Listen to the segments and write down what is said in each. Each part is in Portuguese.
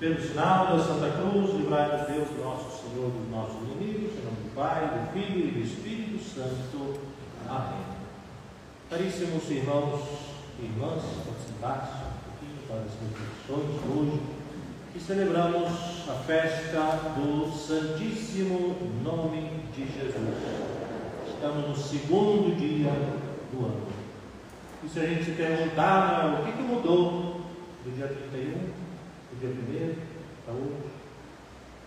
Pelo sinal da Santa Cruz, livrai-nos Deus, nosso Senhor, dos nossos inimigos, em nome do Pai, do Filho e do Espírito Santo. Amém. Caríssimos irmãos e irmãs, participantes um pouquinho para as reflexões hoje, que celebramos a festa do Santíssimo Nome de Jesus. Estamos no segundo dia do ano. E se a gente se perguntar o que, que mudou do dia 31 dia primeiro para hoje,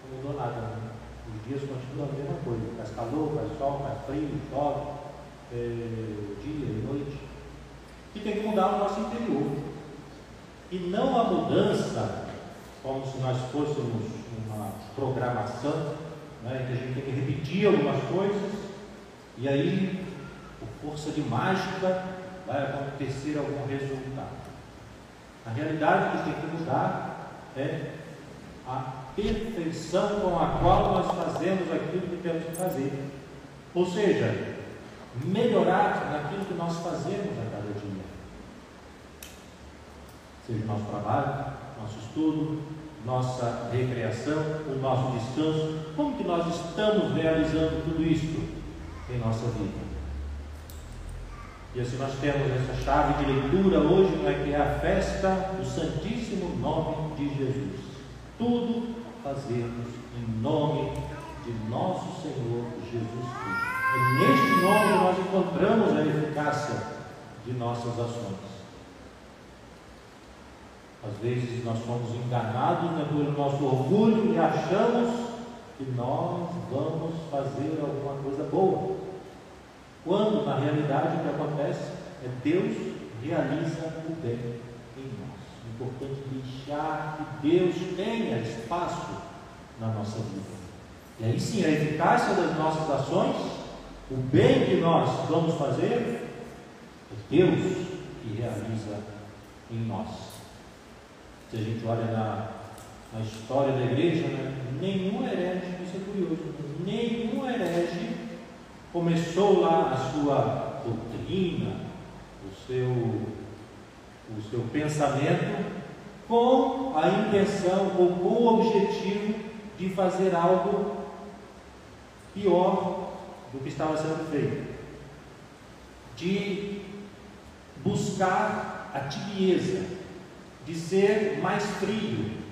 não mudou nada. Né? Os dias continuam a mesma coisa. Faz calor, faz sol, faz frio, chove, é, dia e noite. E tem que mudar o nosso interior. E não a mudança, como se nós fôssemos uma programação, né, que a gente tem que repetir algumas coisas, e aí, por força de mágica, vai acontecer algum resultado. Na realidade, o que tem que mudar é a perfeição com a qual nós fazemos aquilo que temos que fazer. Ou seja, melhorar naquilo que nós fazemos a cada dia. Seja o nosso trabalho, nosso estudo, nossa recreação, o nosso descanso. Como que nós estamos realizando tudo isso em nossa vida? E assim nós temos essa chave de leitura hoje, né, que é a festa do Santíssimo Nome de Jesus. Tudo fazemos em nome de nosso Senhor Jesus Cristo. É neste nome nós encontramos a eficácia de nossas ações. Às vezes nós somos enganados né, pelo nosso orgulho e achamos que nós vamos fazer alguma coisa boa. Quando na realidade o que acontece é Deus realiza o bem em nós. É importante deixar que Deus tenha espaço na nossa vida. E aí sim, a eficácia das nossas ações, o bem que nós vamos fazer, é Deus que realiza em nós. Se a gente olha na, na história da igreja, né, nenhum herege, isso é curioso, nenhum herege começou lá a sua doutrina, o seu, o seu pensamento, com a intenção ou com o objetivo de fazer algo pior do que estava sendo feito, de buscar a tibieza, de ser mais frio.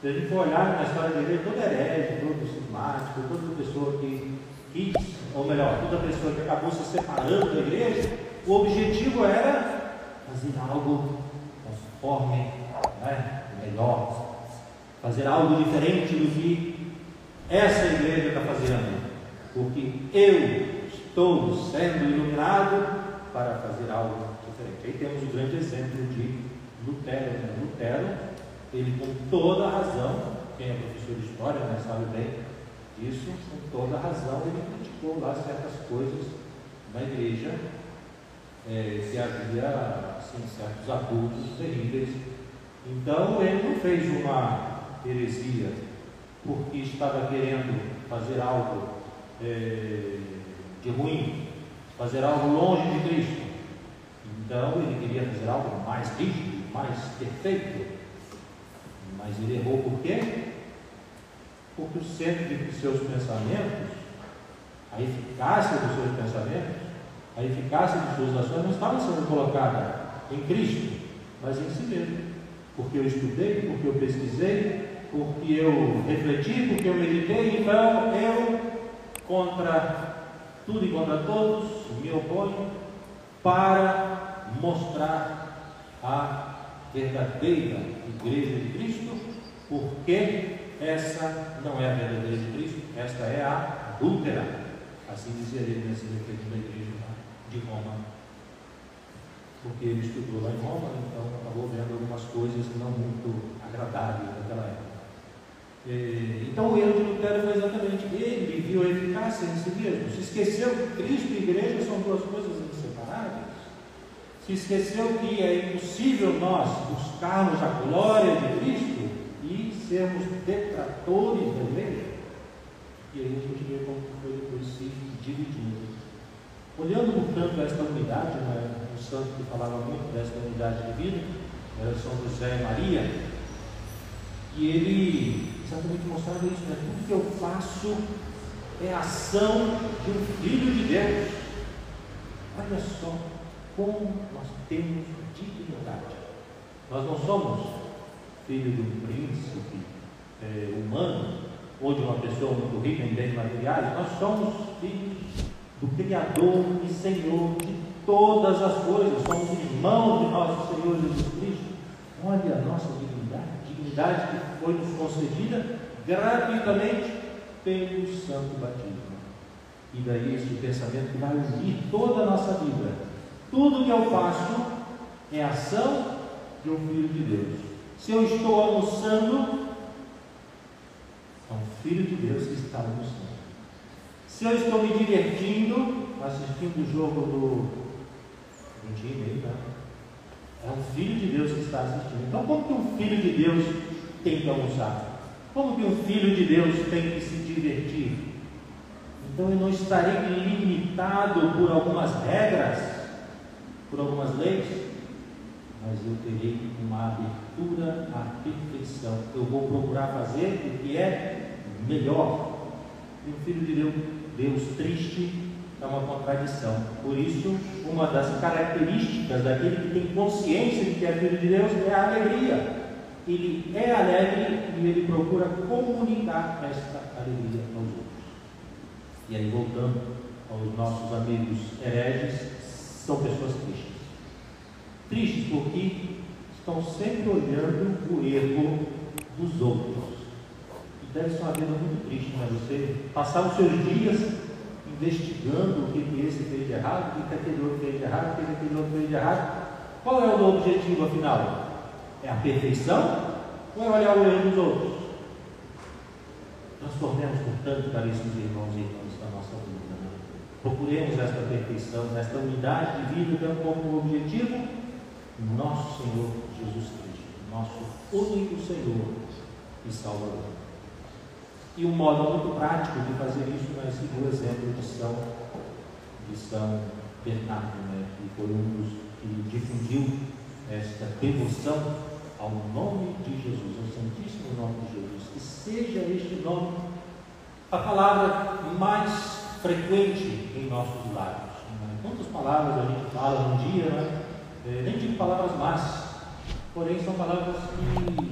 Se a gente for olhar na história igreja, todo herege, todo sistemático, toda pessoa que quis, ou melhor, toda pessoa que acabou se separando da igreja, o objetivo era fazer algo conforme, né, melhor, fazer algo diferente do que essa igreja está fazendo, porque eu estou sendo iluminado para fazer algo diferente. Aí temos o grande exemplo de Lutero. Né? Lutero, ele com toda a razão, quem é professor de história né, sabe bem, isso, com toda razão, ele criticou lá certas coisas na igreja, é, que havia assim, certos abusos terríveis. Então, ele não fez uma heresia porque estava querendo fazer algo é, de ruim, fazer algo longe de Cristo. Então, ele queria fazer algo mais rígido, mais perfeito. Mas ele errou por quê? Porque o centro de seus pensamentos, a eficácia dos seus pensamentos, a eficácia de suas ações não estava sendo colocada em Cristo, mas em si mesmo. Porque eu estudei, porque eu pesquisei, porque eu refleti, porque eu meditei, então eu, contra tudo e contra todos, me oponho para mostrar a verdadeira igreja de Cristo, porque essa não é a verdadeira de Cristo, esta é a adúltera. Assim dizia ele nesse reflexo da igreja de Roma. Porque ele estudou lá em Roma, então acabou vendo algumas coisas não muito agradáveis naquela época. Então o erro de Lutero foi exatamente ele viu a eficácia em si mesmo. Se esqueceu que Cristo e igreja são duas coisas inseparáveis. Se esqueceu que é impossível nós buscarmos a glória de Cristo sermos detratores da igreja. E aí a gente vê como foi depois se dividindo. Olhando, portanto, esta unidade, né, um santo que falava muito desta unidade de vida, era São José e Maria, E ele exatamente mostrava isso, né? Tudo que eu faço é ação de um filho de Deus. Olha só como nós temos dignidade. Nós não somos filho de um príncipe é, humano ou de uma pessoa muito rica em bens materiais, nós somos filhos do Criador e Senhor de todas as coisas, somos irmãos de nosso Senhor Jesus Cristo. Olha a nossa dignidade, dignidade que foi nos concedida gratuitamente pelo Santo Batismo. E daí esse pensamento que vai unir toda a nossa vida. Tudo que eu faço é ação de um filho de Deus. Se eu estou almoçando, é um filho de Deus que está almoçando. Se eu estou me divertindo, assistindo o jogo do, do time aí, tá? É um filho de Deus que está assistindo. Então, como que um filho de Deus tem que almoçar? Como que um filho de Deus tem que se divertir? Então eu não estarei limitado por algumas regras, por algumas leis, mas eu terei uma abertura à perfeição. Eu vou procurar fazer o que é melhor. E o filho de Deus, Deus triste é uma contradição. Por isso, uma das características daquele que tem consciência de que é filho de Deus é a alegria ele é alegre e ele procura comunicar esta alegria aos outros. E aí, voltando aos nossos amigos hereges, são pessoas tristes. Tristes porque estão sempre olhando o erro dos outros. E deve ser uma vida muito triste, não é você? Passar os seus dias investigando o que esse fez de errado, o que aquele outro fez de errado, o que aquele outro fez de errado. Qual é o objetivo afinal? É a perfeição ou é olhar o erro dos outros? Transformemos, portanto, caríssimos irmãos e irmãs, da nossa vida. Né? Procuremos esta perfeição, esta unidade de vida, tendo como objetivo nosso Senhor Jesus Cristo, nosso único Senhor e Salvador. E um modo muito prático de fazer isso nós seguimos o exemplo de São, de São Bernardo, né, que foi um dos que difundiu esta devoção ao nome de Jesus, ao Santíssimo nome de Jesus, que seja este nome a palavra mais frequente em nossos lábios. Quantas palavras a gente fala num dia, né? É, nem digo palavras más, porém são palavras que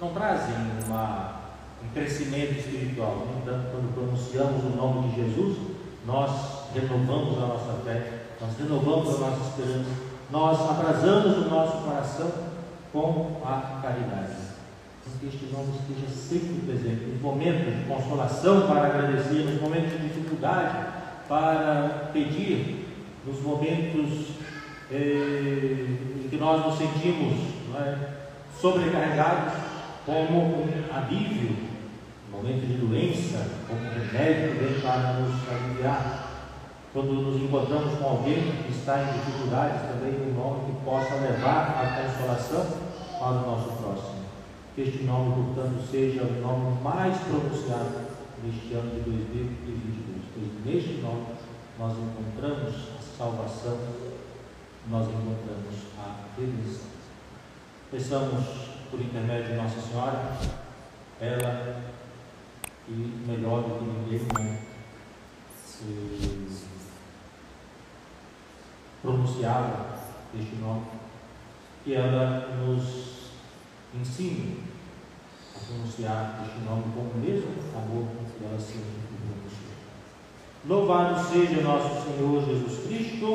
não trazem uma, um crescimento espiritual. No entanto, quando pronunciamos o nome de Jesus, nós renovamos a nossa fé, nós renovamos a nossa esperança, nós abrasamos o nosso coração com a caridade. Que este nome esteja sempre presente, nos momentos de consolação para agradecer, nos momentos de dificuldade para pedir, nos momentos em que nós nos sentimos é, sobrecarregados, como um alívio, no momento de doença, como um remédio que vem para nos aliviar. Quando nos encontramos com alguém que está em dificuldades, também um nome que possa levar à consolação para o nosso próximo. Que este nome, portanto, seja o nome mais pronunciado neste ano de 2022, pois neste nome nós encontramos a salvação, nós encontramos a redenção. Peçamos, por intermédio de Nossa Senhora, ela e melhor do que ninguém, né, se pronunciava este nome que ela nos ensine a pronunciar este nome com o mesmo amor que ela sempre pronunciou. Louvado seja nosso Senhor Jesus Cristo